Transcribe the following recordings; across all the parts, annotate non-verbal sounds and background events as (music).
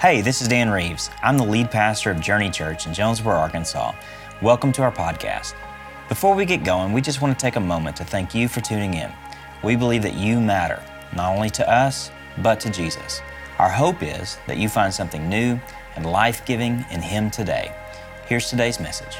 Hey, this is Dan Reeves. I'm the lead pastor of Journey Church in Jonesboro, Arkansas. Welcome to our podcast. Before we get going, we just want to take a moment to thank you for tuning in. We believe that you matter, not only to us, but to Jesus. Our hope is that you find something new and life giving in Him today. Here's today's message.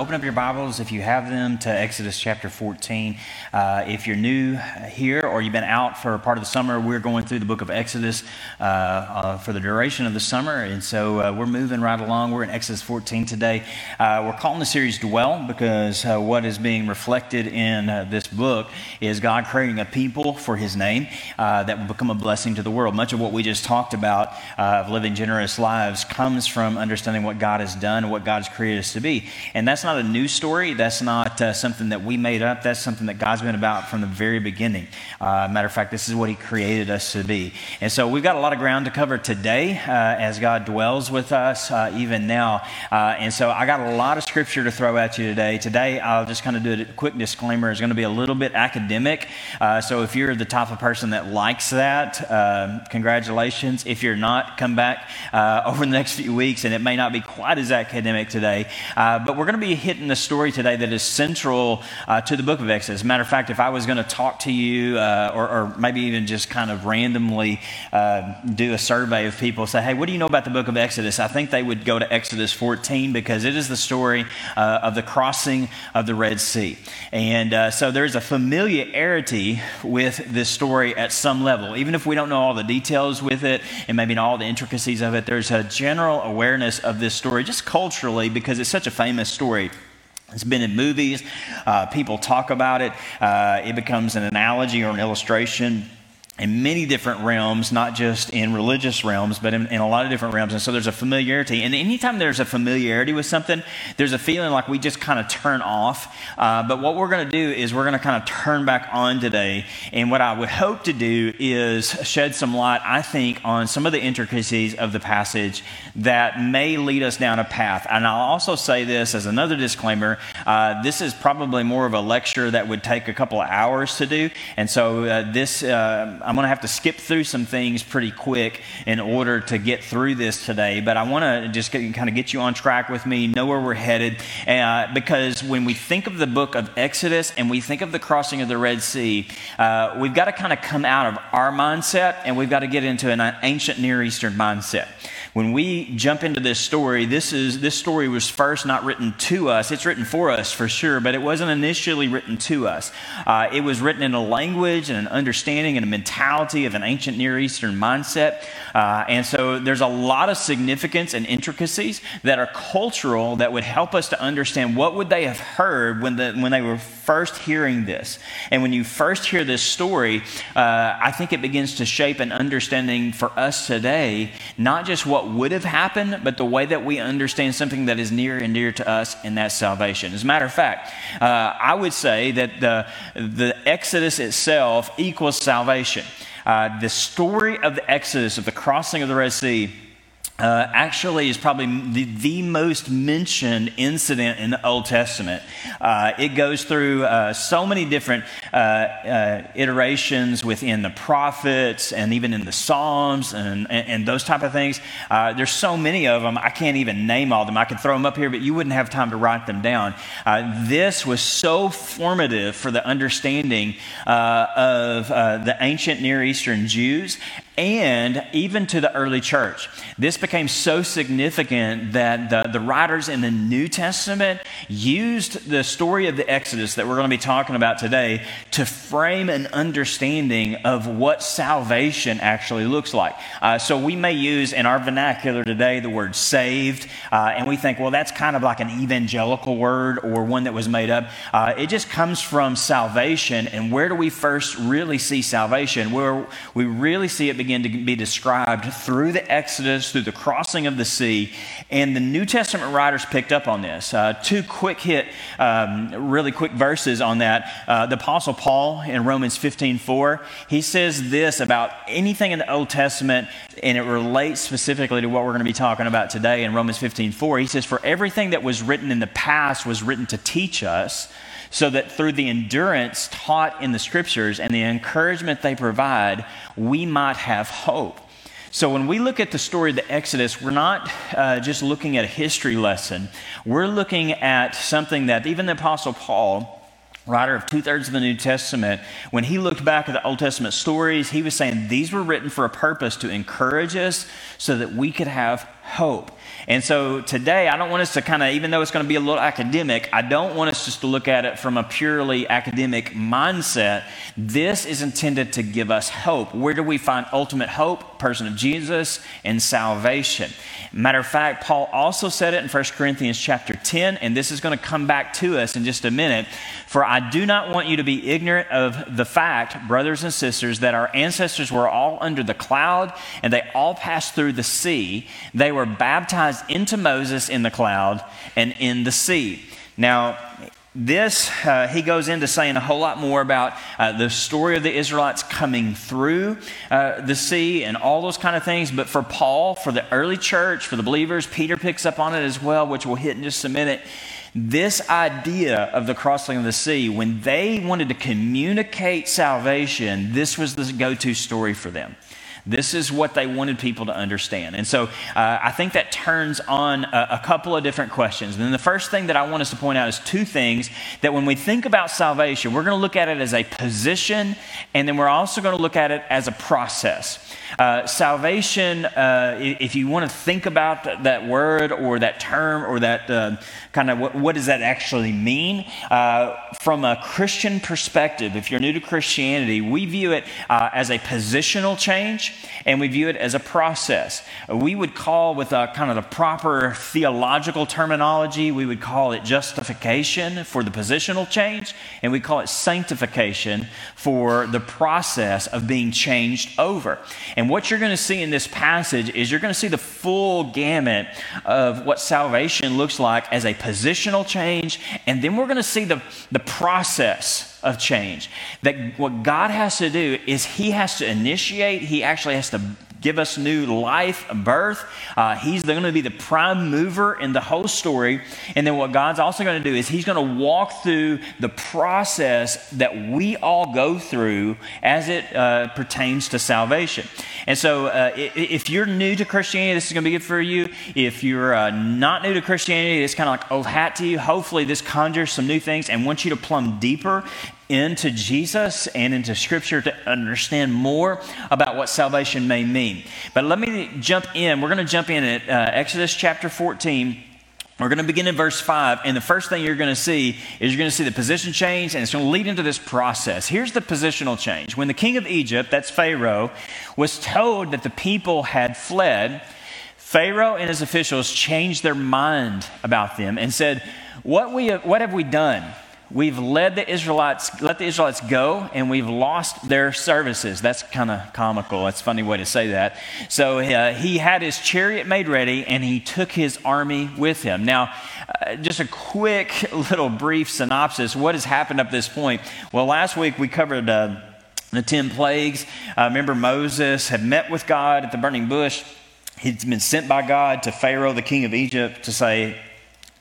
Open up your Bibles if you have them to Exodus chapter 14. Uh, if you're new here or you've been out for part of the summer, we're going through the book of Exodus uh, uh for the duration of the summer, and so uh, we're moving right along. We're in Exodus 14 today. Uh, we're calling the series Dwell because what is being reflected in this book is God creating a people for His name that will become a blessing to the world. Much of what we just talked about of living generous lives comes from understanding what God has done and what God's created us to be. And that's not a new story. That's not uh, something that we made up. That's something that God's been about from the very beginning. Uh, matter of fact, this is what He created us to be. And so we've got a lot of ground to cover today uh, as God dwells with us uh, even now. Uh, and so I got a lot of scripture to throw at you today. Today, I'll just kind of do a quick disclaimer. It's going to be a little bit academic. Uh, so if you're the type of person that likes that, um, congratulations. If you're not, come back (laughs) over the next few weeks, and it may not be quite as academic today. But we're going to be hitting the story today that is central uh, to the book of Exodus. As a matter of fact, if I was going to talk to you, uh, or, or, maybe even just kind of randomly uh, do a survey of people, say, hey, what do you know about the book of Exodus? I think they would go to Exodus 14 because it is the story uh, of the crossing of the Red Sea. And so there's a familiarity with this story at some level. Even if we don't know all the details with it and maybe not all the intricacies of it, there's a general awareness of this story just culturally because it's such a famous story. It's been in movies. Uh, people talk about it. Uh, it becomes an analogy or an illustration in many different realms, not just in religious realms, but in, in, a lot of different realms. And so there's a familiarity. And anytime there's a familiarity with something, there's a feeling like we just kind of turn off. Uh, but what we're going to do is we're going to kind of turn back on today. And what I would hope to do is shed some light, I think, on some of the intricacies of the passage that may lead us down a path. And I'll also say this as another disclaimer uh, this is probably more of a lecture that would take a couple of hours to do. And so uh, this uh, I'm going to have to skip through some things pretty quick in order to get through this today. But I want to just kind of get you on track with me, know where we're headed. Uh, because when we think of the book of Exodus and we think of the crossing of the Red Sea, uh, we've got to kind of come out of our mindset and we've got to get into an ancient Near Eastern mindset. When we jump into this story, this is this story was first not written to us. It's written for us for sure, but it wasn't initially written to us. Uh, it was written in a language and an understanding and a mentality of an ancient Near Eastern mindset. Uh, and so there's a lot of significance and intricacies that are cultural that would help us to understand what would they have heard when the, when they were first hearing this. And when you first hear this story, uh, I think it begins to shape an understanding for us today, not just what what would have happened, but the way that we understand something that is near and dear to us, and that's salvation. As a matter of fact, uh, I would say that the, the Exodus itself equals salvation. Uh, the story of the Exodus, of the crossing of the Red Sea, uh, actually is probably the, the, most mentioned incident in the Old Testament. Uh, it goes through uh, so many different uh, uh, iterations within the prophets and even in the Psalms and, and, and those type of things. Uh, there's so many of them, I can't even name all of them. I could throw them up here, but you wouldn't have time to write them down. this was so formative for the understanding of the ancient Near Eastern Jews and even to the early church. This became so significant that the, the writers in the New Testament used the story of the Exodus that we're going to be talking about today to frame an understanding of what salvation actually looks like. Uh, so we may use in our vernacular today the word saved, uh, and we think, well, that's kind of like an evangelical word or one that was made up. Uh, it just comes from salvation, and where do we first really see salvation? Where we really see it begin to be described through the Exodus, through the crossing of the sea. And the New Testament writers picked up on this. Uh, two quick hit, um, really quick verses on that. Uh, the Apostle Paul in Romans 15 4, he says this about anything in the Old Testament, and it relates specifically to what we're going to be talking about today in Romans 15 4. He says, For everything that was written in the past was written to teach us so that through the endurance taught in the scriptures and the encouragement they provide, we might have hope. So, when we look at the story of the Exodus, we're not uh, just looking at a history lesson. We're looking at something that even the Apostle Paul, writer of two thirds of the New Testament, when he looked back at the Old Testament stories, he was saying these were written for a purpose to encourage us so that we could have hope. And so today, I don't want us to kind of, even though it's going to be a little academic, I don't want us just to look at it from a purely academic mindset. This is intended to give us hope. Where do we find ultimate hope? Person of Jesus and salvation. Matter of fact, Paul also said it in 1 Corinthians chapter 10, and this is going to come back to us in just a minute. For I do not want you to be ignorant of the fact, brothers and sisters, that our ancestors were all under the cloud and they all passed through the sea. They were baptized into Moses in the cloud and in the sea. Now, this, uh, he goes into saying a whole lot more about uh, the story of the Israelites coming through uh, the sea and all those kind of things. But for Paul, for the early church, for the believers, Peter picks up on it as well, which we'll hit in just a minute. This idea of the crossing of the sea, when they wanted to communicate salvation, this was the go to story for them. This is what they wanted people to understand. And so uh, I think that turns on a, a, couple of different questions. And then the first thing that I want us to point out is two things that when we think about salvation, we're going to look at it as a position, and then we're also going to look at it as a process. Uh, salvation, uh, if you want to think about that word or that term or that uh, kind of what, what, does that actually mean, uh, from a Christian perspective, if you're new to Christianity, we view it uh, as a positional change and we view it as a process. We would call, with a kind of the proper theological terminology, we would call it justification for the positional change, and we call it sanctification for the process of being changed over. And what you're going to see in this passage is you're going to see the full gamut of what salvation looks like as a positional change, and then we're going to see the, the process of change. That what God has to do is He has to initiate, He actually has to give us new life, birth. Uh, he's going to be the prime mover in the whole story. And then what God's also going to do is He's going to walk through the process that we all go through as it uh, pertains to salvation. And so, uh, if you're new to Christianity, this is going to be good for you. If you're uh, not new to Christianity, it's kind of like old hat to you. Hopefully, this conjures some new things and wants you to plumb deeper into Jesus and into Scripture to understand more about what salvation may mean. But let me jump in. We're going to jump in at uh, Exodus chapter 14. We're going to begin in verse 5, and the first thing you're going to see is you're going to see the position change, and it's going to lead into this process. Here's the positional change. When the king of Egypt, that's Pharaoh, was told that the people had fled, Pharaoh and his officials changed their mind about them and said, What, we what have we done? We've led the Israelites, let the Israelites go, and we've lost their services. That's kind of comical. That's a funny way to say that. So uh, he had his chariot made ready, and he took his army with him. Now, uh, just a quick (laughs) little brief synopsis. What has happened up this point? Well, last week we covered. Uh, the 10 plagues. Uh, remember, Moses had met with God at the burning bush. He'd been sent by God to Pharaoh, the king of Egypt, to say,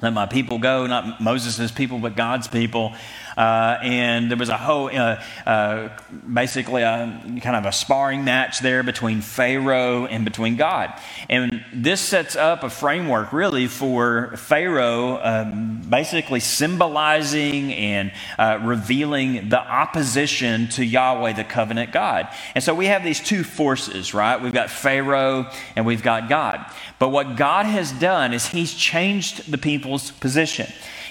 let my people go, not Moses' people, but God's people. Uh, and there was a whole, uh, uh, basically, a, kind of a sparring match there between Pharaoh and between God. And this sets up a framework, really, for Pharaoh um, basically symbolizing and uh, revealing the opposition to Yahweh, the covenant God. And so we have these two forces, right? We've got Pharaoh and we've got God. But what God has done is He's changed the people's position.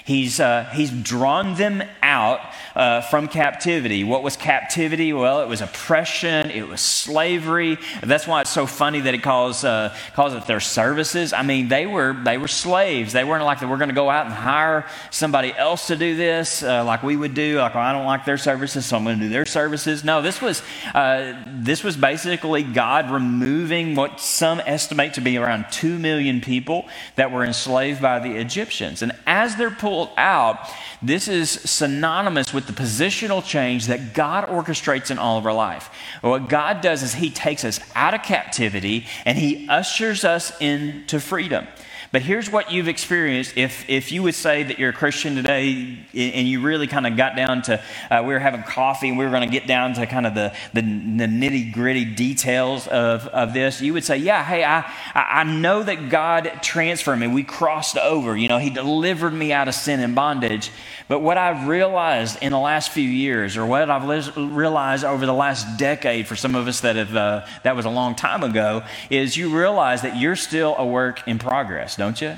He's, uh, he's drawn them out uh, from captivity. What was captivity? Well, it was oppression, it was slavery. That's why it's so funny that it calls, uh, calls it their services. I mean, they were, they were slaves. They weren't like were going to go out and hire somebody else to do this uh, like we would do. Like, well, I don't like their services, so I'm going to do their services. No, this was, uh, this was basically God removing what some estimate to be around 2 million people that were enslaved by the Egyptians. And as they're pulled out, this is synonymous with the positional change that God orchestrates in all of our life. What God does is He takes us out of captivity and He ushers us into freedom. But here's what you've experienced. If, if you would say that you're a Christian today and you really kind of got down to, uh, we were having coffee and we were going to get down to kind of the, the, the nitty gritty details of, of this, you would say, Yeah, hey, I, I know that God transferred me. We crossed over. You know, He delivered me out of sin and bondage. But what I've realized in the last few years, or what I've realized over the last decade for some of us that have, uh, that was a long time ago, is you realize that you're still a work in progress don't you?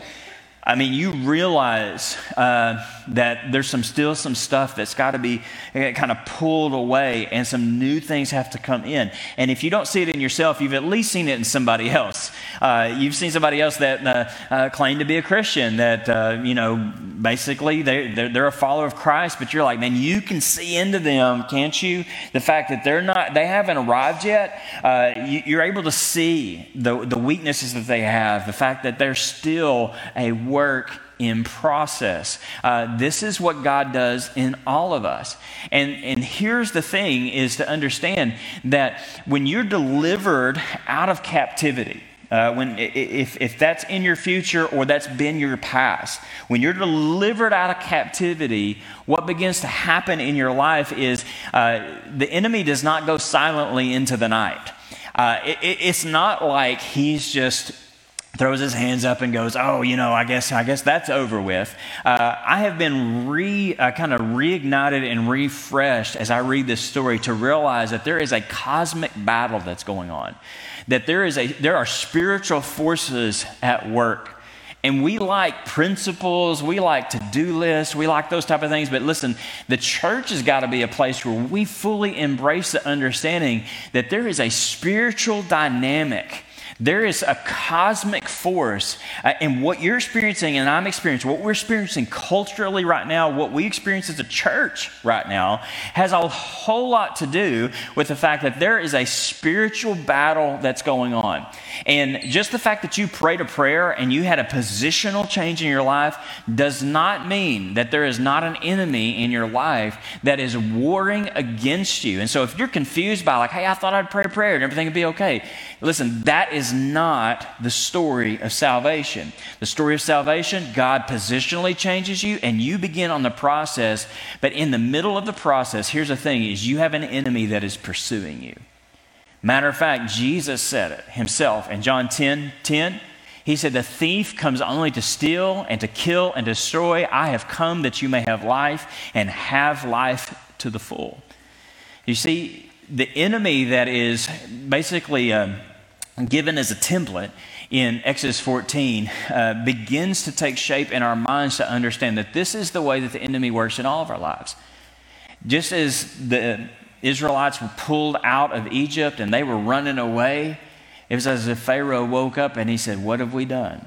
I mean, you realize uh, that there's some still some stuff that's got to be uh, kind of pulled away, and some new things have to come in. And if you don't see it in yourself, you've at least seen it in somebody else. Uh, you've seen somebody else that uh, uh claimed to be a Christian, that uh, you know, basically they're, they're, they're a follower of Christ, but you're like, man, you can see into them, can't you? The fact that they're not, they haven't arrived yet. You, you're able to see the the weaknesses that they have, the fact that they're still a work in process. Uh, this is what God does in all of us. And, and here's the thing is to understand that when you're delivered out of captivity, uh, when if, if that's in your future or that's been your past when you're delivered out of captivity what begins to happen in your life is uh, the enemy does not go silently into the night uh, it, it's not like he's just throws his hands up and goes, "Oh, you know, I guess I guess that's over with." Uh, I have been re uh, kind of reignited and refreshed as I read this story to realize that there is a cosmic battle that's going on, that there is a there are spiritual forces at work. And we like principles, we like to do lists, we like those type of things. But listen, the church has got to be a place where we fully embrace the understanding that there is a spiritual dynamic there is a cosmic force, uh, and what you're experiencing and I'm experiencing, what we're experiencing culturally right now, what we experience as a church right now, has a whole lot to do with the fact that there is a spiritual battle that's going on. And just the fact that you prayed a prayer and you had a positional change in your life does not mean that there is not an enemy in your life that is warring against you. And so if you're confused by, like, hey, I thought I'd pray a prayer and everything would be okay, listen, that is not the story of salvation. The story of salvation, God positionally changes you and you begin on the process. But in the middle of the process, here's the thing is you have an enemy that is pursuing you. Matter of fact, Jesus said it himself in John 10 10. He said, The thief comes only to steal and to kill and destroy. I have come that you may have life and have life to the full. You see, the enemy that is basically. Um, given as a template in Exodus 14 uh, begins to take shape in our minds to understand that this is the way that the enemy works in all of our lives. Just as the Israelites were pulled out of Egypt and they were running away, it was as if Pharaoh woke up and he said, What have we done?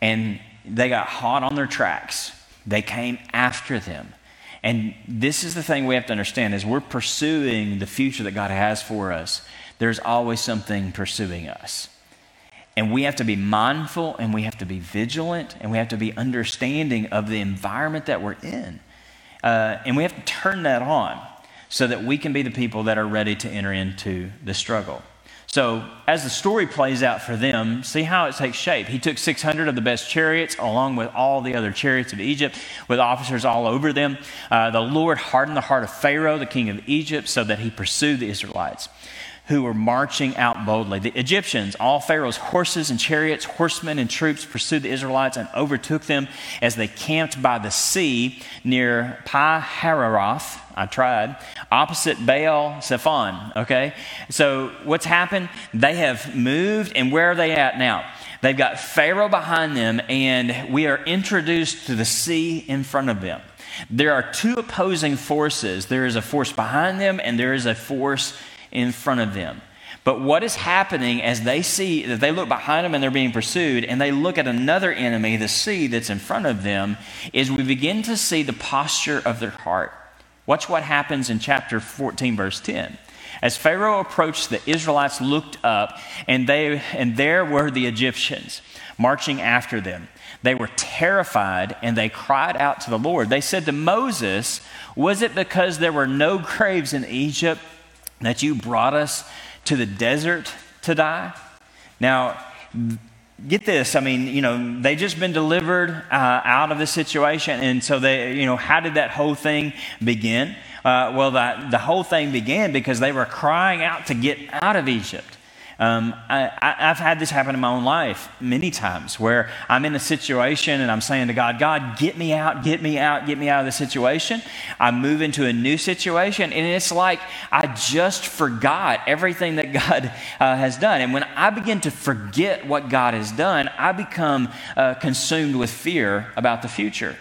And they got hot on their tracks. They came after them. And this is the thing we have to understand is we're pursuing the future that God has for us there's always something pursuing us. And we have to be mindful and we have to be vigilant and we have to be understanding of the environment that we're in. Uh, and we have to turn that on so that we can be the people that are ready to enter into the struggle. So, as the story plays out for them, see how it takes shape. He took 600 of the best chariots, along with all the other chariots of Egypt, with officers all over them. Uh, the Lord hardened the heart of Pharaoh, the king of Egypt, so that he pursued the Israelites who were marching out boldly. The Egyptians, all Pharaoh's horses and chariots, horsemen and troops, pursued the Israelites and overtook them as they camped by the sea near Pi Hahiroth. I tried, opposite Baal Zephon. Okay? So what's happened? They have moved, and where are they at now? They've got Pharaoh behind them, and we are introduced to the sea in front of them. There are two opposing forces. There is a force behind them, and there is a force in front of them. But what is happening as they see that they look behind them and they're being pursued, and they look at another enemy, the sea that's in front of them, is we begin to see the posture of their heart. Watch what happens in chapter 14, verse 10. As Pharaoh approached, the Israelites looked up, and, they, and there were the Egyptians marching after them. They were terrified and they cried out to the Lord. They said to Moses, Was it because there were no graves in Egypt that you brought us to the desert to die? Now, get this. I mean, you know, they just been delivered uh, out of the situation. And so they, you know, how did that whole thing begin? Uh, well, that, the whole thing began because they were crying out to get out of Egypt. Um, I, have had this happen in my own life many times where I'm in a situation and I'm saying to God, God, get me out, get me out, get me out of the situation. I move into a new situation and it's like I just forgot everything that (laughs) God uh, has done. And when I begin to forget what God has done, I become uh, consumed with fear about the future.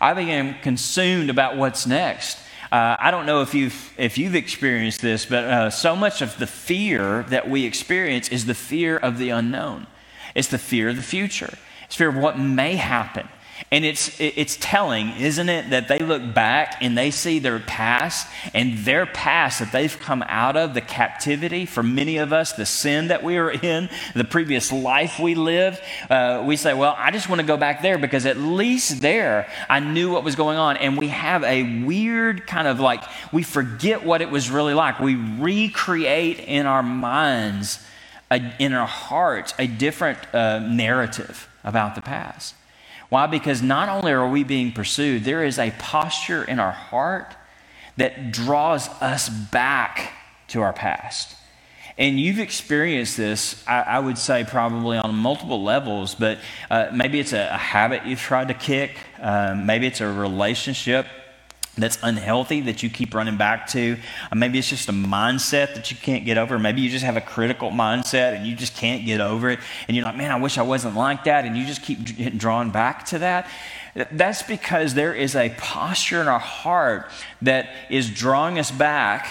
I become consumed about what's next. Uh, I don't know if you've, if you've experienced this, but uh, so much of the fear that we experience is the fear of the unknown. It's the fear of the future. It's fear of what may happen. And it's, it's telling, isn't it, that they look back and they see their past and their past that they've come out of, the captivity for many of us, the sin that we were in, the previous life we lived. Uh, we say, well, I just want to go back there because at least there I knew what was going on. And we have a weird kind of like, we forget what it was really like. We recreate in our minds, a, in our hearts, a different uh, narrative about the past. Why? Because not only are we being pursued, there is a posture in our heart that draws us back to our past. And you've experienced this, I, I would say, probably on multiple levels, but uh, maybe it's a, a, habit you've tried to kick, um, maybe it's a relationship that's unhealthy that you keep running back to. Uh, maybe it's just a mindset that you can't get over. Maybe you just have a critical mindset and you just can't get over it. And you're like, man, I wish I wasn't like that. And you just keep getting drawn back to that. That's because there is a posture in our heart that is drawing us back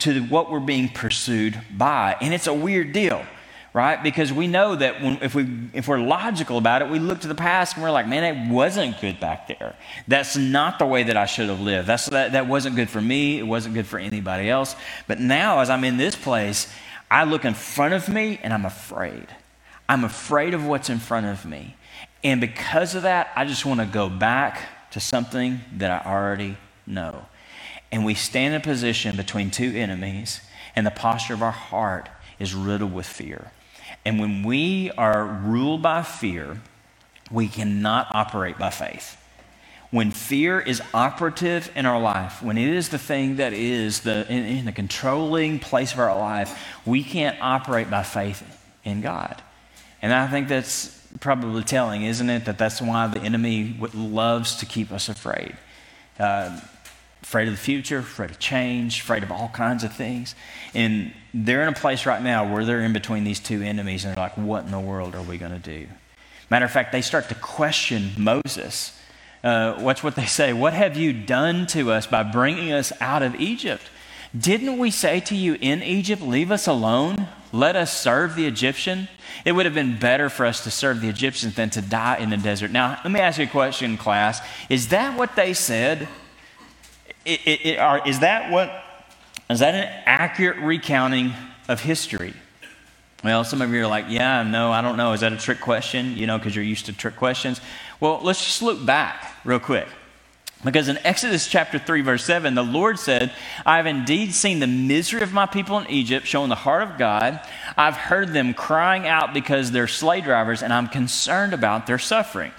to what we're being pursued by. And it's a weird deal right? Because we know that when, if, we, if we're logical about it, we look to the past and we're like, man, it wasn't good back there. That's not the way that I should have lived. That's, that, that wasn't good for me. It wasn't good for anybody else. But now, as I'm in this place, I look in front of me and I'm afraid. I'm afraid of what's in front of me. And because of that, I just want to go back to something that I already know. And we stand in a position between two enemies, and the posture of our heart is riddled with fear. And when we are ruled by fear, we cannot operate by faith. When fear is operative in our life, when it is the thing that is the, in, in the controlling place of our life, we can't operate by faith in God. And I think that's probably telling, isn't it? That that's why the enemy loves to keep us afraid. Uh, afraid of the future, afraid of change, afraid of all kinds of things. And they're in a place right now where they're in between these two enemies and they're like, what in the world are we going to do? Matter of fact, they start to question Moses. Uh, what's what they say? What have you done to us by bringing us out of Egypt? Didn't we say to you in Egypt, leave us alone? Let us serve the Egyptian? It would have been better for us to serve the Egyptians than to die in the desert. Now, let me ask you a question, class. Is that what they said? It, it, it, are, is that what is that an accurate recounting of history? Well, some of you are like, yeah, no, I don't know. Is that a trick question? You know, because you're used to trick questions. Well, let's just look back real quick. Because in Exodus chapter 3, verse 7, the Lord said, I have indeed seen the misery of my people in Egypt, showing the heart of God. I've heard them crying out because they're slave drivers, and I'm concerned about their suffering.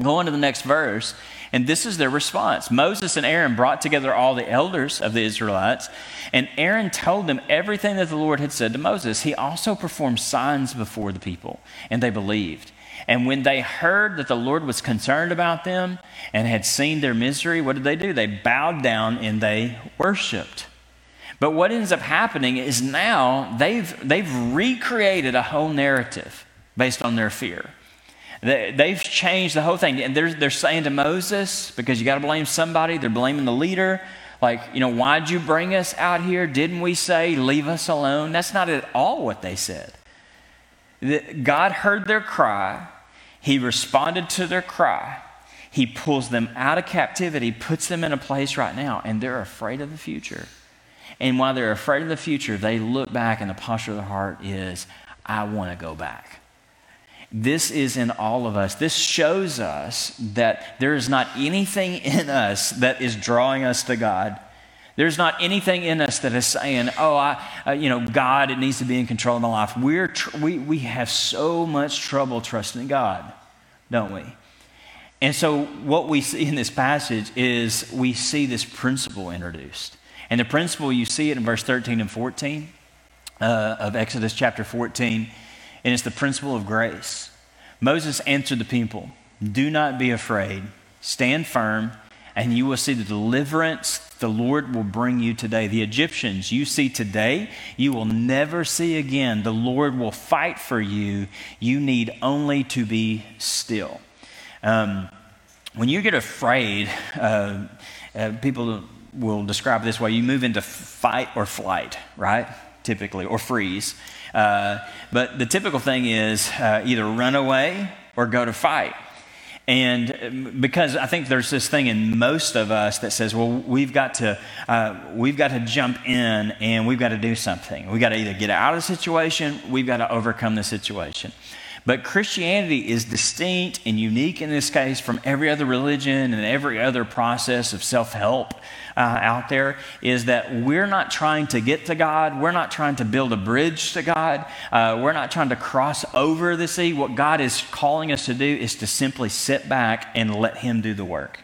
Go on to the next verse, and this is their response. Moses and Aaron brought together all the elders of the Israelites, and Aaron told them everything that the Lord had said to Moses. He also performed signs before the people, and they believed. And when they heard that the Lord was concerned about them and had seen their misery, what did they do? They bowed down and they worshiped. But what ends up happening is now they've, they've recreated a whole narrative based on their fear. They, have changed the whole thing. And they're, they're saying to Moses, because you got to blame somebody, they're blaming the leader. Like, you know, why'd you bring us out here? Didn't we say, leave us alone? That's not at all what they said. God heard their cry, He responded to their cry. He pulls them out of captivity, puts them in a place right now, and they're afraid of the future. And while they're afraid of the future, they look back, and the posture of the heart is, I want to go back. This is in all of us. This shows us that there is not anything in us that is drawing us to God. There's not anything in us that is saying, oh, I, uh, you know, God, it needs to be in control of my life. We're tr- we, we have so much trouble trusting God, don't we? And so, what we see in this passage is we see this principle introduced. And the principle, you see it in verse 13 and 14 uh, of Exodus chapter 14, and it's the principle of grace. Moses answered the people Do not be afraid, stand firm, and you will see the deliverance the Lord will bring you today. The Egyptians you see today, you will never see again. The Lord will fight for you. You need only to be still. Um, when you get afraid, uh, uh, people will describe this way you move into fight or flight, right? Typically, or freeze. Uh, but the typical thing is uh, either run away or go to fight. And um, because I think there's this thing in most of us that says, well, we've got to, uh, we've got to jump in and we've got to do something. We've got to either get out of the situation, we've got to overcome the situation. But Christianity is distinct and unique in this case from every other religion and every other process of self help uh, out there. Is that we're not trying to get to God, we're not trying to build a bridge to God, uh, we're not trying to cross over the sea. What God is calling us to do is to simply sit back and let Him do the work.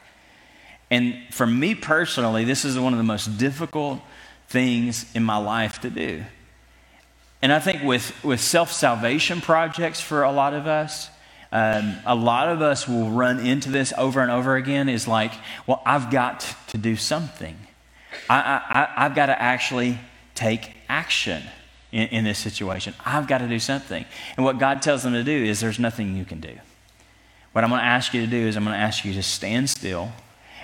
And for me personally, this is one of the most difficult things in my life to do and I think with, with self salvation projects for a lot of us, um, a lot of us will run into this over and over again is like, well, I've got to do something. I, I, I've got to actually take action in, in this situation. I've got to do something. And what God tells them to do is there's nothing you can do. What I'm going to ask you to do is I'm going to ask you to stand still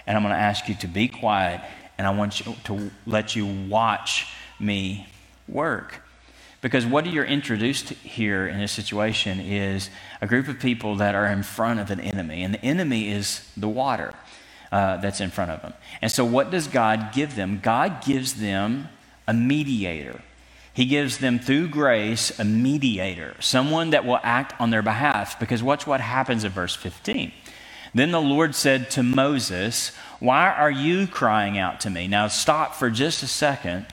and I'm going to ask you to be quiet and I want you to let you watch me work. Because what you're introduced here in this situation is a group of people that are in front of an enemy, and the enemy is the water uh, that's in front of them. And so, what does God give them? God gives them a mediator. He gives them through grace a mediator, someone that will act on their behalf. Because watch what happens in verse 15. Then the Lord said to Moses, Why are you crying out to me? Now, stop for just a second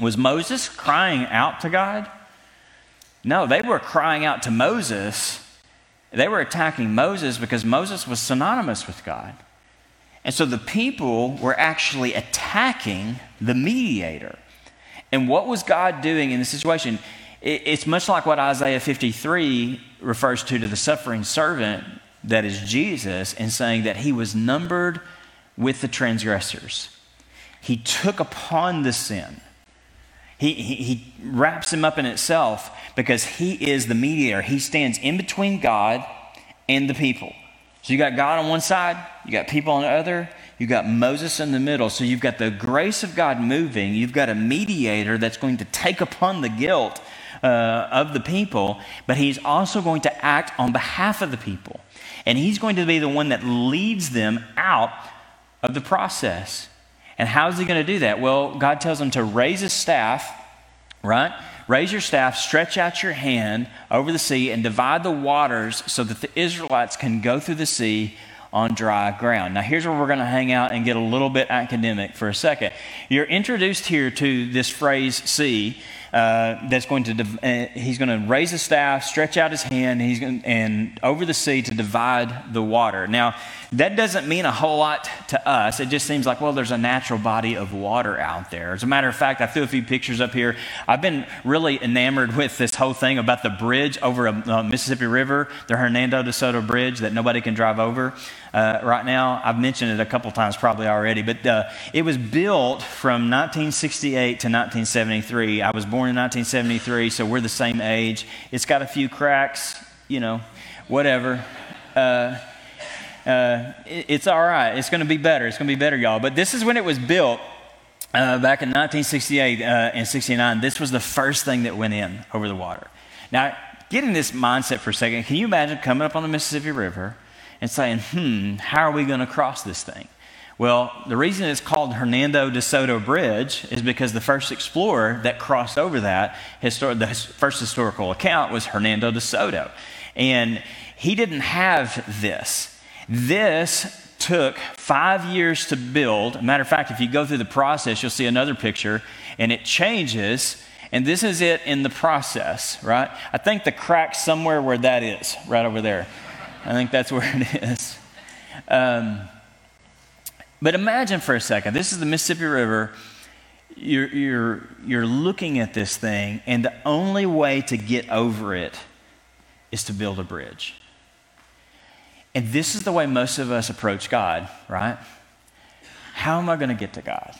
was Moses crying out to God? No, they were crying out to Moses. They were attacking Moses because Moses was synonymous with God. And so the people were actually attacking the mediator. And what was God doing in the situation? It's much like what Isaiah 53 refers to to the suffering servant that is Jesus, and saying that he was numbered with the transgressors. He took upon the sin. He, he, he wraps him up in itself because he is the mediator. He stands in between God and the people. So you got God on one side, you got people on the other, you got Moses in the middle. So you've got the grace of God moving, you've got a mediator that's going to take upon the guilt uh, of the people, but he's also going to act on behalf of the people. And he's going to be the one that leads them out of the process. And how is he going to do that? Well, God tells him to raise his staff, right? Raise your staff, stretch out your hand over the sea, and divide the waters so that the Israelites can go through the sea on dry ground. Now, here's where we're going to hang out and get a little bit academic for a second. You're introduced here to this phrase sea. Uh, that's going to uh, he's going to raise the staff, stretch out his hand, he's going, and over the sea to divide the water. Now, that doesn't mean a whole lot to us. It just seems like, well, there's a natural body of water out there. As a matter of fact, I threw a few pictures up here. I've been really enamored with this whole thing about the bridge over a uh, Mississippi River, the Hernando de Soto Bridge that nobody can drive over uh, right now. I've mentioned it a couple times probably already, but uh, it was built from 1968 to 1973. I was born in 1973, so we're the same age. It's got a few cracks, you know, whatever. Uh, uh it, it's all right. It's going to be better. It's going to be better, y'all. But this is when it was built. Uh, back in 1968 uh, and 69, this was the first thing that went in over the water. Now, get in this mindset for a second, can you imagine coming up on the Mississippi River, and saying, hmm, how are we going to cross this thing? Well, the reason it's called Hernando de Soto Bridge is because the first explorer that crossed over that, histor- the first historical account was Hernando de Soto. And he didn't have this. This took five years to build. Matter of fact, if you go through the process, you'll see another picture, and it changes. And this is it in the process, right? I think the crack somewhere where that is, right over there. I think that's where it is. Um, but imagine for a second this is the Mississippi River. You're, you're, you're looking at this thing, and the only way to get over it is to build a bridge. And this is the way most of us approach God, right? How am I going to get to God?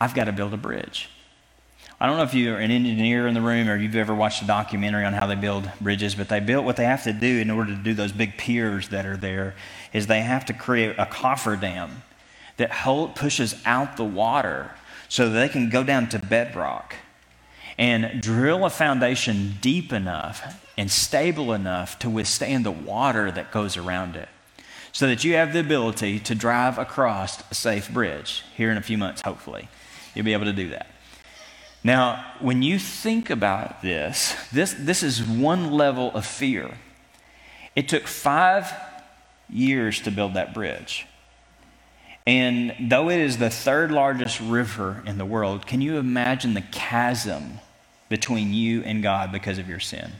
I've got to build a bridge. I don't know if you're an engineer in the room or you've ever watched a documentary on how they build bridges, but they built what they have to do in order to do those big piers that are there is they have to create a cofferdam that hold, pushes out the water so they can go down to bedrock and drill a foundation deep enough and stable enough to withstand the water that goes around it so that you have the ability to drive across a safe bridge here in a few months, hopefully. You'll be able to do that. Now, when you think about this, this, this is one level of fear. It took five years to build that bridge. And though it is the third largest river in the world, can you imagine the chasm between you and God because of your sin?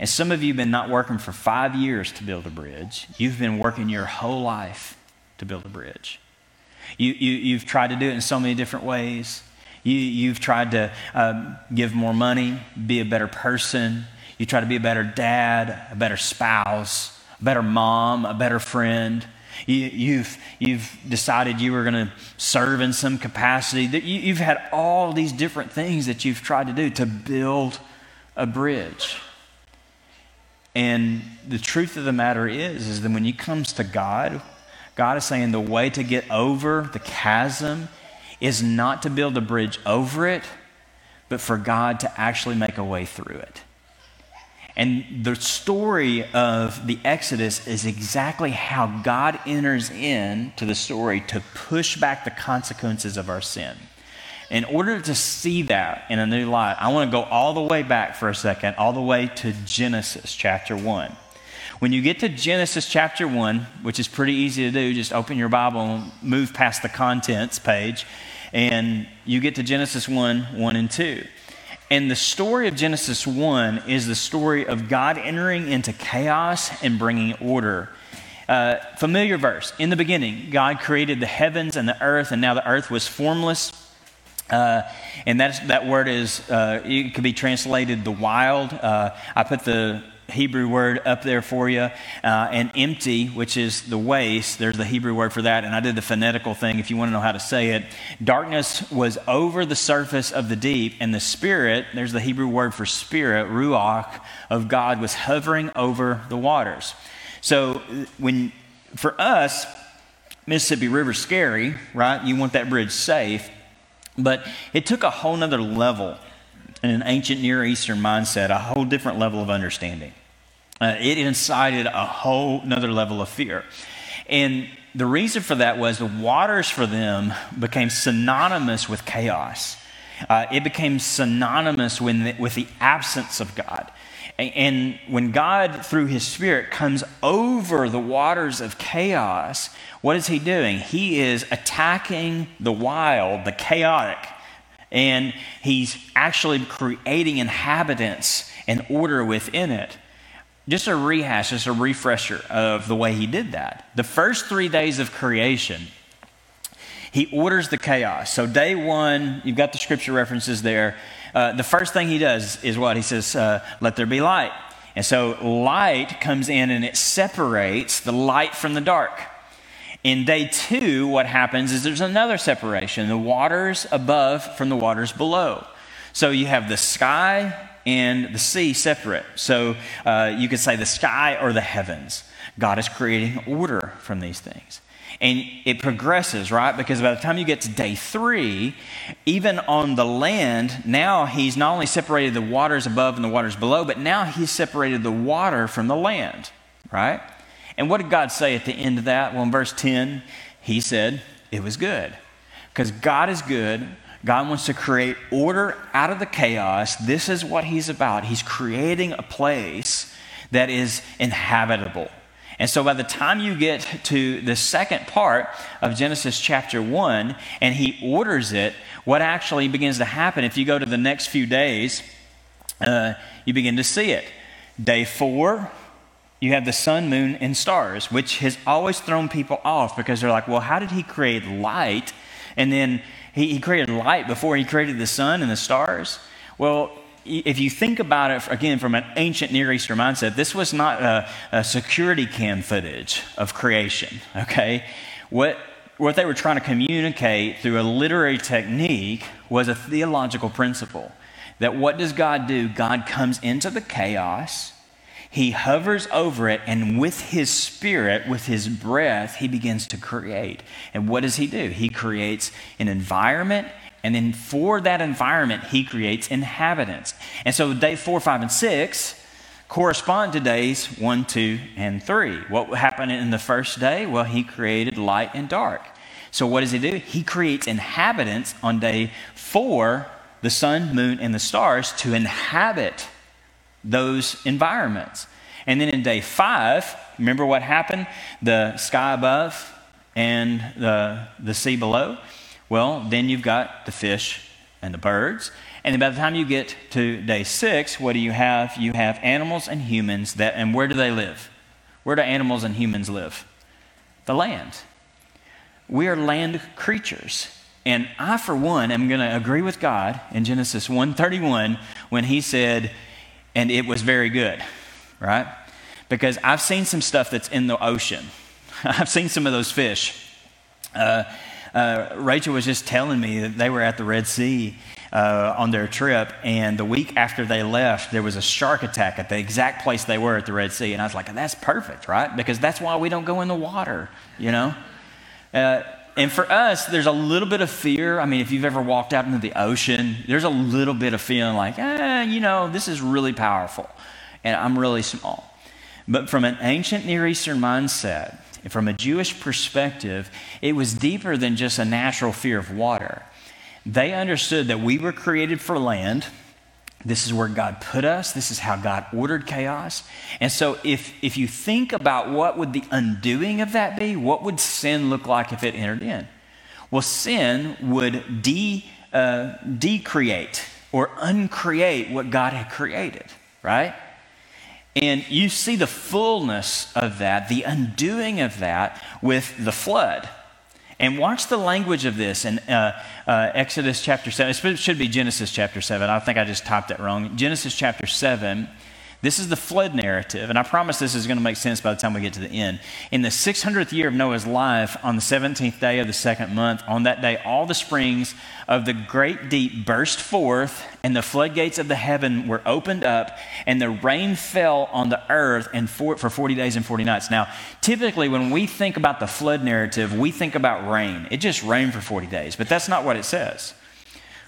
And some of you have been not working for five years to build a bridge. You've been working your whole life to build a bridge. You, you, you've tried to do it in so many different ways. You, you've tried to um, give more money, be a better person. You try to be a better dad, a better spouse, a better mom, a better friend. You, have you've, you've decided you were going to serve in some capacity. You, you've had all these different things that you've tried to do to build a bridge. And the truth of the matter is, is that when it comes to God, God is saying the way to get over the chasm is not to build a bridge over it, but for God to actually make a way through it. And the story of the Exodus is exactly how God enters into the story to push back the consequences of our sin. In order to see that in a new light, I want to go all the way back for a second, all the way to Genesis chapter 1. When you get to Genesis chapter 1, which is pretty easy to do, just open your Bible and move past the contents page, and you get to Genesis 1 1 and 2. And the story of Genesis 1 is the story of God entering into chaos and bringing order. Uh, familiar verse. In the beginning, God created the heavens and the earth, and now the earth was formless. Uh, and that's, that word is, uh, it could be translated the wild. Uh, I put the Hebrew word up there for you. Uh, and empty, which is the waste, there's the Hebrew word for that. And I did the phonetical thing if you want to know how to say it. Darkness was over the surface of the deep, and the Spirit, there's the Hebrew word for spirit, Ruach, of God was hovering over the waters. So when, for us, Mississippi River's scary, right? You want that bridge safe. But it took a whole nother level in an ancient Near Eastern mindset, a whole different level of understanding. Uh, it incited a whole nother level of fear. And the reason for that was the waters for them became synonymous with chaos. Uh, it became synonymous the, with the absence of God. And when God, through His Spirit, comes over the waters of chaos, what is He doing? He is attacking the wild, the chaotic, and He's actually creating inhabitants and order within it just a rehash, just a refresher of the way he did that. The first three days of creation, he orders the chaos. So, day one, you've got the scripture references there. Uh, the first thing he does is what? He says, uh, Let there be light. And so, light comes in and it separates the light from the dark. In day two, what happens is there's another separation the waters above from the waters below. So, you have the sky and the sea separate. So uh, you could say the sky or the heavens. God is creating order from these things. And it progresses, right? Because by the time you get to day three, even on the land, now he's not only separated the waters above and the waters below, but now he's separated the water from the land, right? And what did God say at the end of that? Well, in verse 10, he said, It was good. Because God is good God wants to create order out of the chaos. This is what He's about. He's creating a place that is inhabitable. And so by the time you get to the second part of Genesis chapter 1 and he orders it, what actually begins to happen, if you go to the next few days, uh, you begin to see it. Day four, you have the sun, moon, and stars, which has always thrown people off because they're like, well, how did he create light? And then he, he created light before he created the sun and the stars. Well, if you think about it again from an ancient Near Eastern mindset, this was not a, a security cam footage of creation, okay? What, what they were trying to communicate through a literary technique was a theological principle that what does God do? God comes into the chaos, He hovers over it, and with His Spirit, with His breath, He begins to create. And what does He do? He creates an environment and then for that environment, he creates inhabitants. And so day four, five, and six correspond to days one, two, and three. What happened in the first day? Well, he created light and dark. So what does he do? He creates inhabitants on day four, the sun, moon, and the stars to inhabit those environments. And then in day five, remember what happened? The sky above and the, the sea below. Well, then you've got the fish and the birds. And then by the time you get to day six, what do you have? You have animals and humans that, and where do they live? Where do animals and humans live? The land. We are land creatures. And I, for one, am going to agree with God in Genesis 1:31 when He said, "And it was very good," right? Because I've seen some stuff that's in the ocean. (laughs) I've seen some of those fish. Uh, uh, Rachel was just telling me that they were at the Red Sea uh, on their trip, and the week after they left, there was a shark attack at the exact place they were at the Red Sea. And I was like, that's perfect, right? Because that's why we don't go in the water, you know? And for us, there's a little bit of fear. I mean, if you've ever walked out into the ocean, there's a little bit of feeling like, eh, you know, this is really powerful, and I'm really small. But from an ancient Near Eastern mindset, and from a Jewish perspective, it was deeper than just a natural fear of water. They understood that we were created for land. This is where God put us. This is how God ordered chaos. And so if, if you think about what would the undoing of that be, what would sin look like if it entered in? Well, sin would de, uh, decreate or uncreate what God had created, right? And you see the fullness of that, the undoing of that with the flood. And watch the language of this in uh, uh, Exodus chapter 7. It should be Genesis chapter 7. I think I just typed that wrong. Genesis chapter 7 this is the flood narrative, and I promise this is going to make sense by the time we get to the end. In the 600th year of Noah's life, on the 17th day of the second month, on that day, all the springs of the great deep burst forth, and the floodgates of the heaven were opened up, and the rain fell on the earth and for, for 40 days and 40 nights. Now, typically, when we think about the flood narrative, we think about rain. It just rained for 40 days, but that's not what it says.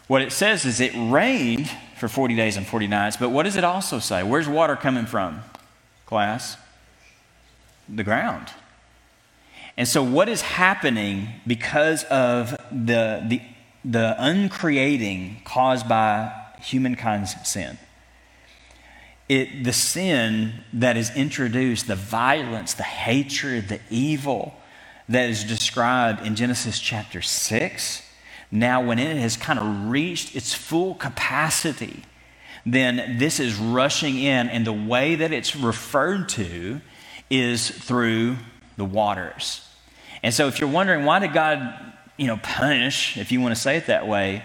What it says is it rained for 40 days and 40 nights, but what does it also say? Where's water coming from, class? The ground. And so, what is happening because of the, the, the uncreating caused by humankind's sin? It, the sin that is introduced, the violence, the hatred, the evil that is described in Genesis chapter 6 now, when it has kind of reached its full capacity, then this is rushing in, and the way that it's referred to is through the waters. And so, if you're wondering why did God, you know, punish, if you want to say it that way,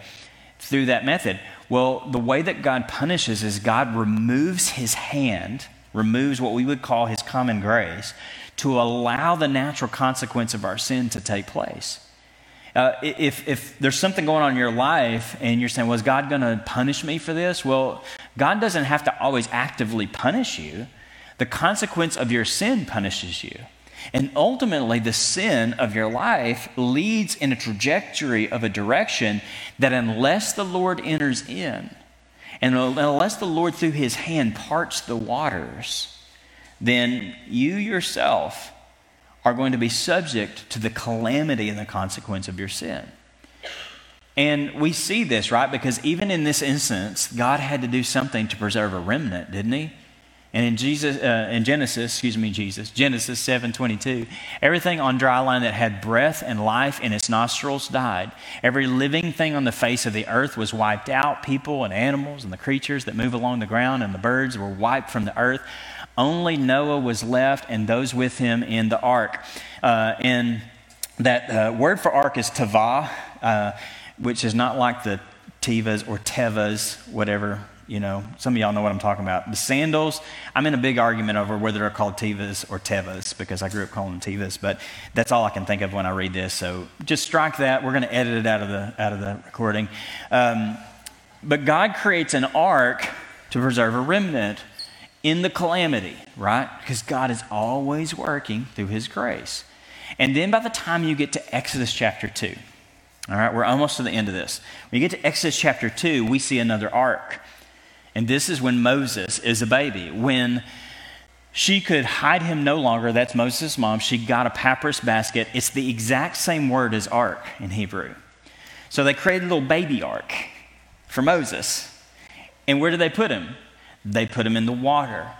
through that method, well, the way that God punishes is God removes His hand, removes what we would call His common grace, to allow the natural consequence of our sin to take place. Uh, if, if there's something going on in your life and you're saying, well, God going to punish me for this? Well, God doesn't have to always actively punish you. The consequence of your sin punishes you. And ultimately, the sin of your life leads in a trajectory of a direction that, unless the Lord enters in, and unless the Lord through his hand parts the waters, then you yourself are going to be subject to the calamity and the consequence of your sin. And we see this, right? Because even in this instance, God had to do something to preserve a remnant, didn't He? And in Jesus, uh, in Genesis, excuse me, Jesus, Genesis seven twenty two, everything on dry land that had breath and life in its nostrils died. Every living thing on the face of the earth was wiped out. People and animals and the creatures that move along the ground and the birds were wiped from the earth. Only Noah was left and those with him in the ark. Uh, and that uh, word for ark is tava, uh, which is not like the tivas or tevas, whatever you know, some of y'all know what I'm talking about. The sandals, I'm in a big argument over whether they're called Tevas or Tevas because I grew up calling them Tevas, but that's all I can think of when I read this. So just strike that. We're going to edit it out of the, out of the recording. Um, but God creates an ark to preserve a remnant in the calamity, right? Because God is always working through His grace. And then by the time you get to Exodus chapter 2, all right, we're almost to the end of this. When you get to Exodus chapter 2, we see another ark. And this is when Moses is a baby. When she could hide him no longer, that's Moses' mom, she got a papyrus basket. It's the exact same word as ark in Hebrew. So they created a little baby ark for Moses. And where did they put him? They put him in the water.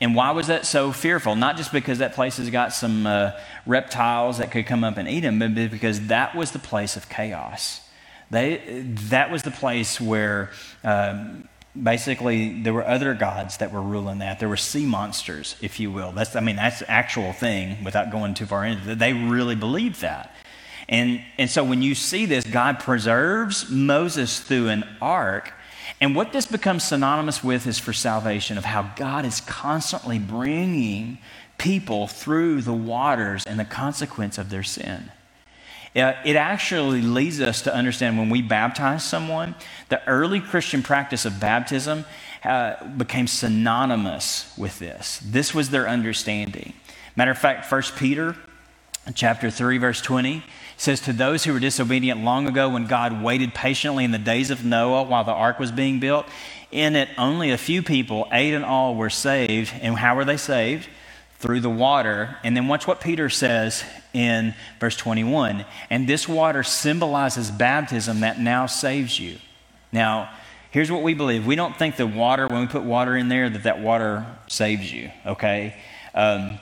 And why was that so fearful? Not just because that place has got some uh, reptiles that could come up and eat him, but because that was the place of chaos. They, that was the place where um, basically there were other gods that were ruling that there were sea monsters if you will that's i mean that's the actual thing without going too far into it they really believed that and and so when you see this god preserves moses through an ark and what this becomes synonymous with is for salvation of how god is constantly bringing people through the waters and the consequence of their sin uh, it actually leads us to understand when we baptize someone, the early Christian practice of baptism uh, became synonymous with this. This was their understanding. Matter of fact, 1 Peter chapter 3, verse 20 says, To those who were disobedient long ago when God waited patiently in the days of Noah while the ark was being built, in it only a few people, eight in all, were saved. And how were they saved? through the water. And then watch what Peter says in verse 21. And this water symbolizes baptism that now saves you. Now, here's what we believe we don't think the water, when we put water in there, that that water saves you, okay? Um,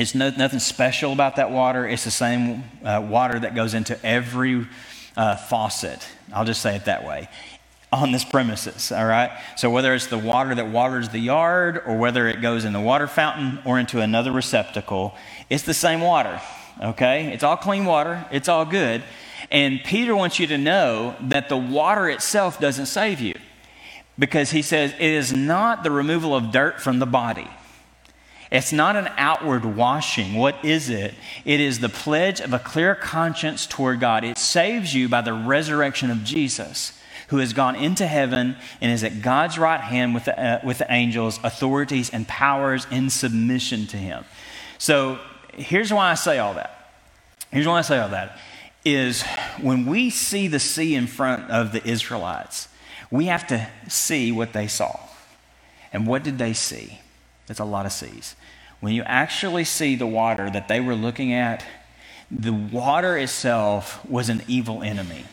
it's no, nothing special about that water. It's the same uh, water that goes into every uh, faucet. I'll just say it that way on this premises, all right? So whether it's the water that waters the yard or whether it goes in the water fountain or into another receptacle, it's the same water, okay? It's all clean water, it's all good. And Peter wants you to know that the water itself doesn't save you because he says it is not the removal of dirt from the body. It's not an outward washing. What is it? It is the pledge of a clear conscience toward God. It saves you by the resurrection of Jesus who has gone into heaven and is at God's right hand with the, uh, with the angels, authorities, and powers in submission to him. So here's why I say all that. Here's why I say all that is when we see the sea in front of the Israelites, we have to see what they saw. And what did they see? That's a lot of seas. When you actually see the water that they were looking at, the water itself was an evil enemy.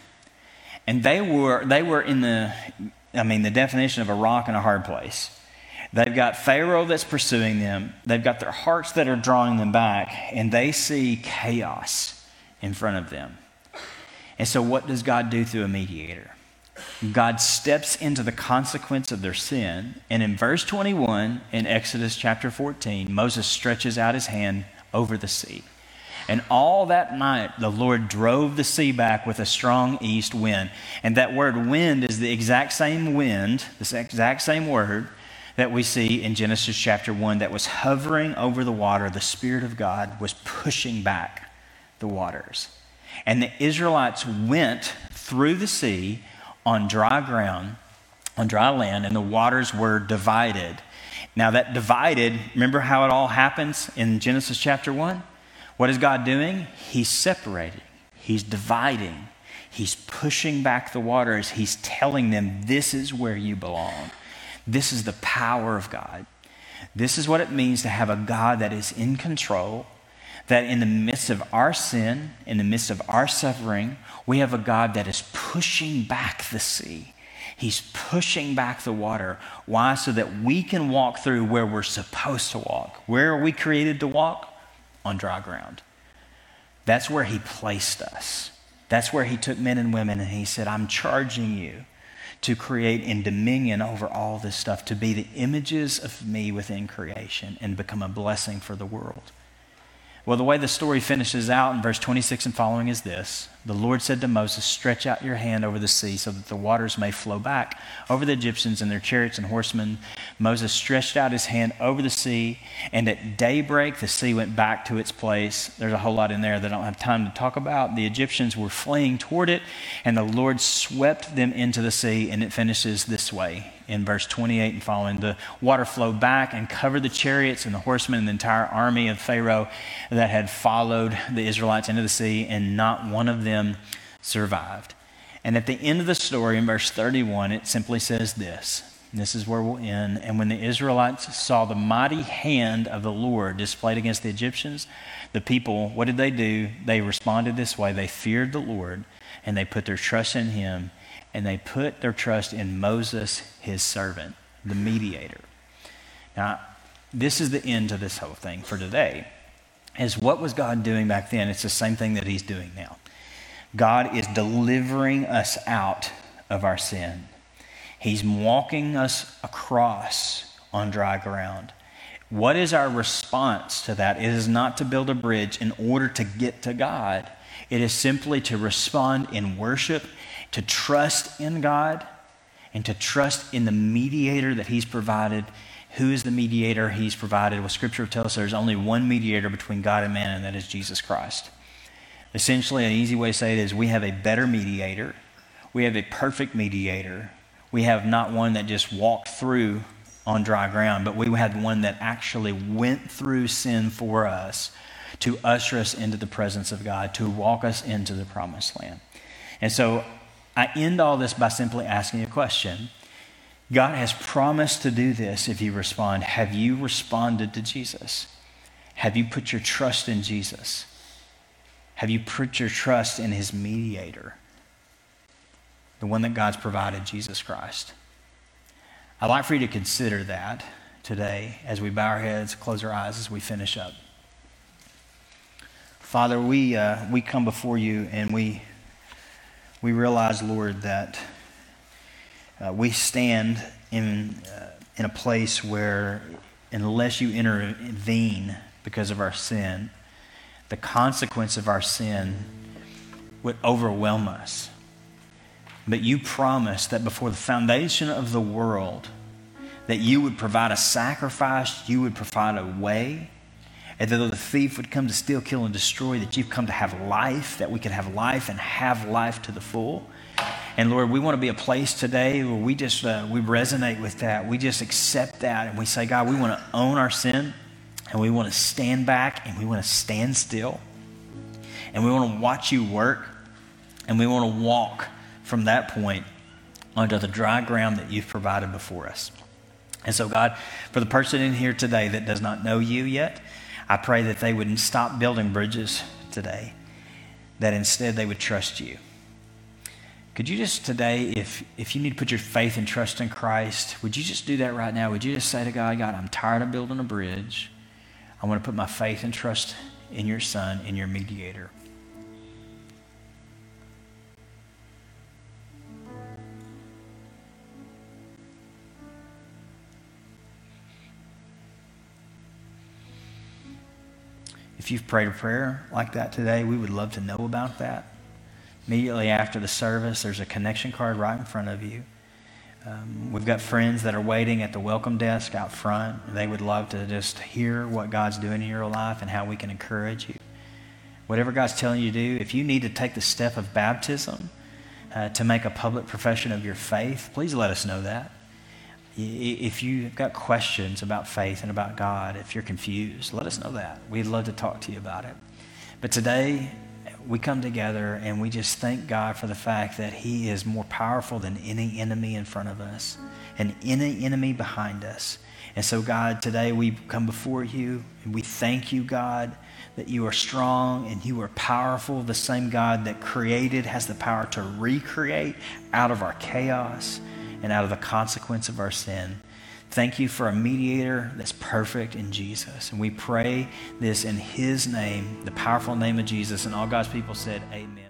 And they were, they were in the, I mean, the definition of a rock and a hard place. They've got Pharaoh that's pursuing them. They've got their hearts that are drawing them back, and they see chaos in front of them. And so, what does God do through a mediator? God steps into the consequence of their sin. And in verse 21 in Exodus chapter 14, Moses stretches out his hand over the sea. And all that night, the Lord drove the sea back with a strong east wind. And that word wind is the exact same wind, the exact same word that we see in Genesis chapter 1 that was hovering over the water. The Spirit of God was pushing back the waters. And the Israelites went through the sea on dry ground, on dry land, and the waters were divided. Now, that divided, remember how it all happens in Genesis chapter 1? What is God doing? He's separating, He's dividing, He's pushing back the waters, He's telling them, This is where you belong. This is the power of God. This is what it means to have a God that is in control, that in the midst of our sin, in the midst of our suffering, we have a God that is pushing back the sea. He's pushing back the water. Why? So that we can walk through where we're supposed to walk. Where are we created to walk? On dry ground. That's where He placed us. That's where He took men and women and He said, I'm charging you to create in dominion over all this stuff, to be the images of me within creation and become a blessing for the world. Well, the way the story finishes out in verse 26 and following is this The Lord said to Moses, Stretch out your hand over the sea so that the waters may flow back over the Egyptians and their chariots and horsemen. Moses stretched out his hand over the sea, and at daybreak the sea went back to its place. There's a whole lot in there that I don't have time to talk about. The Egyptians were fleeing toward it, and the Lord swept them into the sea, and it finishes this way in verse 28 and following. The water flowed back and covered the chariots and the horsemen and the entire army of Pharaoh that had followed the Israelites into the sea, and not one of them survived. And at the end of the story, in verse 31, it simply says this. this is where we'll end. And when the Israelites saw the mighty hand of the Lord displayed against the Egyptians, the people, what did they do? They responded this way they feared the Lord and they put their trust in him and they put their trust in Moses, his servant, the mediator. Now, this is the end to this whole thing for today. Is what was God doing back then? It's the same thing that he's doing now. God is delivering us out of our sin. He's walking us across on dry ground. What is our response to that? It is not to build a bridge in order to get to God. It is simply to respond in worship to trust in God and to trust in the mediator that He's provided. Who is the mediator He's provided? Well, Scripture tells us there's only one mediator between God and man, and that is Jesus Christ. Essentially, an easy way to say it is we have a better mediator, we have a perfect mediator. We have not one that just walked through on dry ground, but we had one that actually went through sin for us to usher us into the presence of God, to walk us into the promised land. And so I end all this by simply asking a question. God has promised to do this if you respond. Have you responded to Jesus? Have you put your trust in Jesus? Have you put your trust in his mediator? The one that God's provided, Jesus Christ. I'd like for you to consider that today as we bow our heads, close our eyes as we finish up. Father, we, uh, we come before you and we we realize, Lord, that uh, we stand in, uh, in a place where, unless you intervene because of our sin, the consequence of our sin would overwhelm us. But you promised that before the foundation of the world, that you would provide a sacrifice, you would provide a way, and that though the thief would come to steal, kill, and destroy, that you've come to have life, that we can have life and have life to the full. And Lord, we want to be a place today where we just uh, we resonate with that. We just accept that, and we say, God, we want to own our sin, and we want to stand back, and we want to stand still, and we want to watch you work, and we want to walk from that point onto the dry ground that you've provided before us. And so, God, for the person in here today that does not know you yet, I pray that they wouldn't stop building bridges today, that instead they would trust you. Could you just today, if, if you need to put your faith and trust in Christ, would you just do that right now? Would you just say to God, God, I'm tired of building a bridge. I want to put my faith and trust in your Son, in your mediator. If you've prayed a prayer like that today, we would love to know about that. Immediately after the service, there's a connection card right in front of you. Um, we've got friends that are waiting at the welcome desk out front. They would love to just hear what God's doing in your life and how we can encourage you. Whatever God's telling you to do, if you need to take the step of baptism uh, to make a public profession of your faith, please let us know that. If you've got questions about faith and about God, if you're confused, let us know that. We'd love to talk to you about it. But today, we come together and we just thank God for the fact that He is more powerful than any enemy in front of us and any enemy behind us. And so, God, today we come before you and we thank you, God, that you are strong and you are powerful. The same God that created has the power to recreate out of our chaos and out of the consequence of our sin. Thank you for a mediator that's perfect in Jesus. And we pray this in his name, the powerful name of Jesus. And all God's people said, Amen.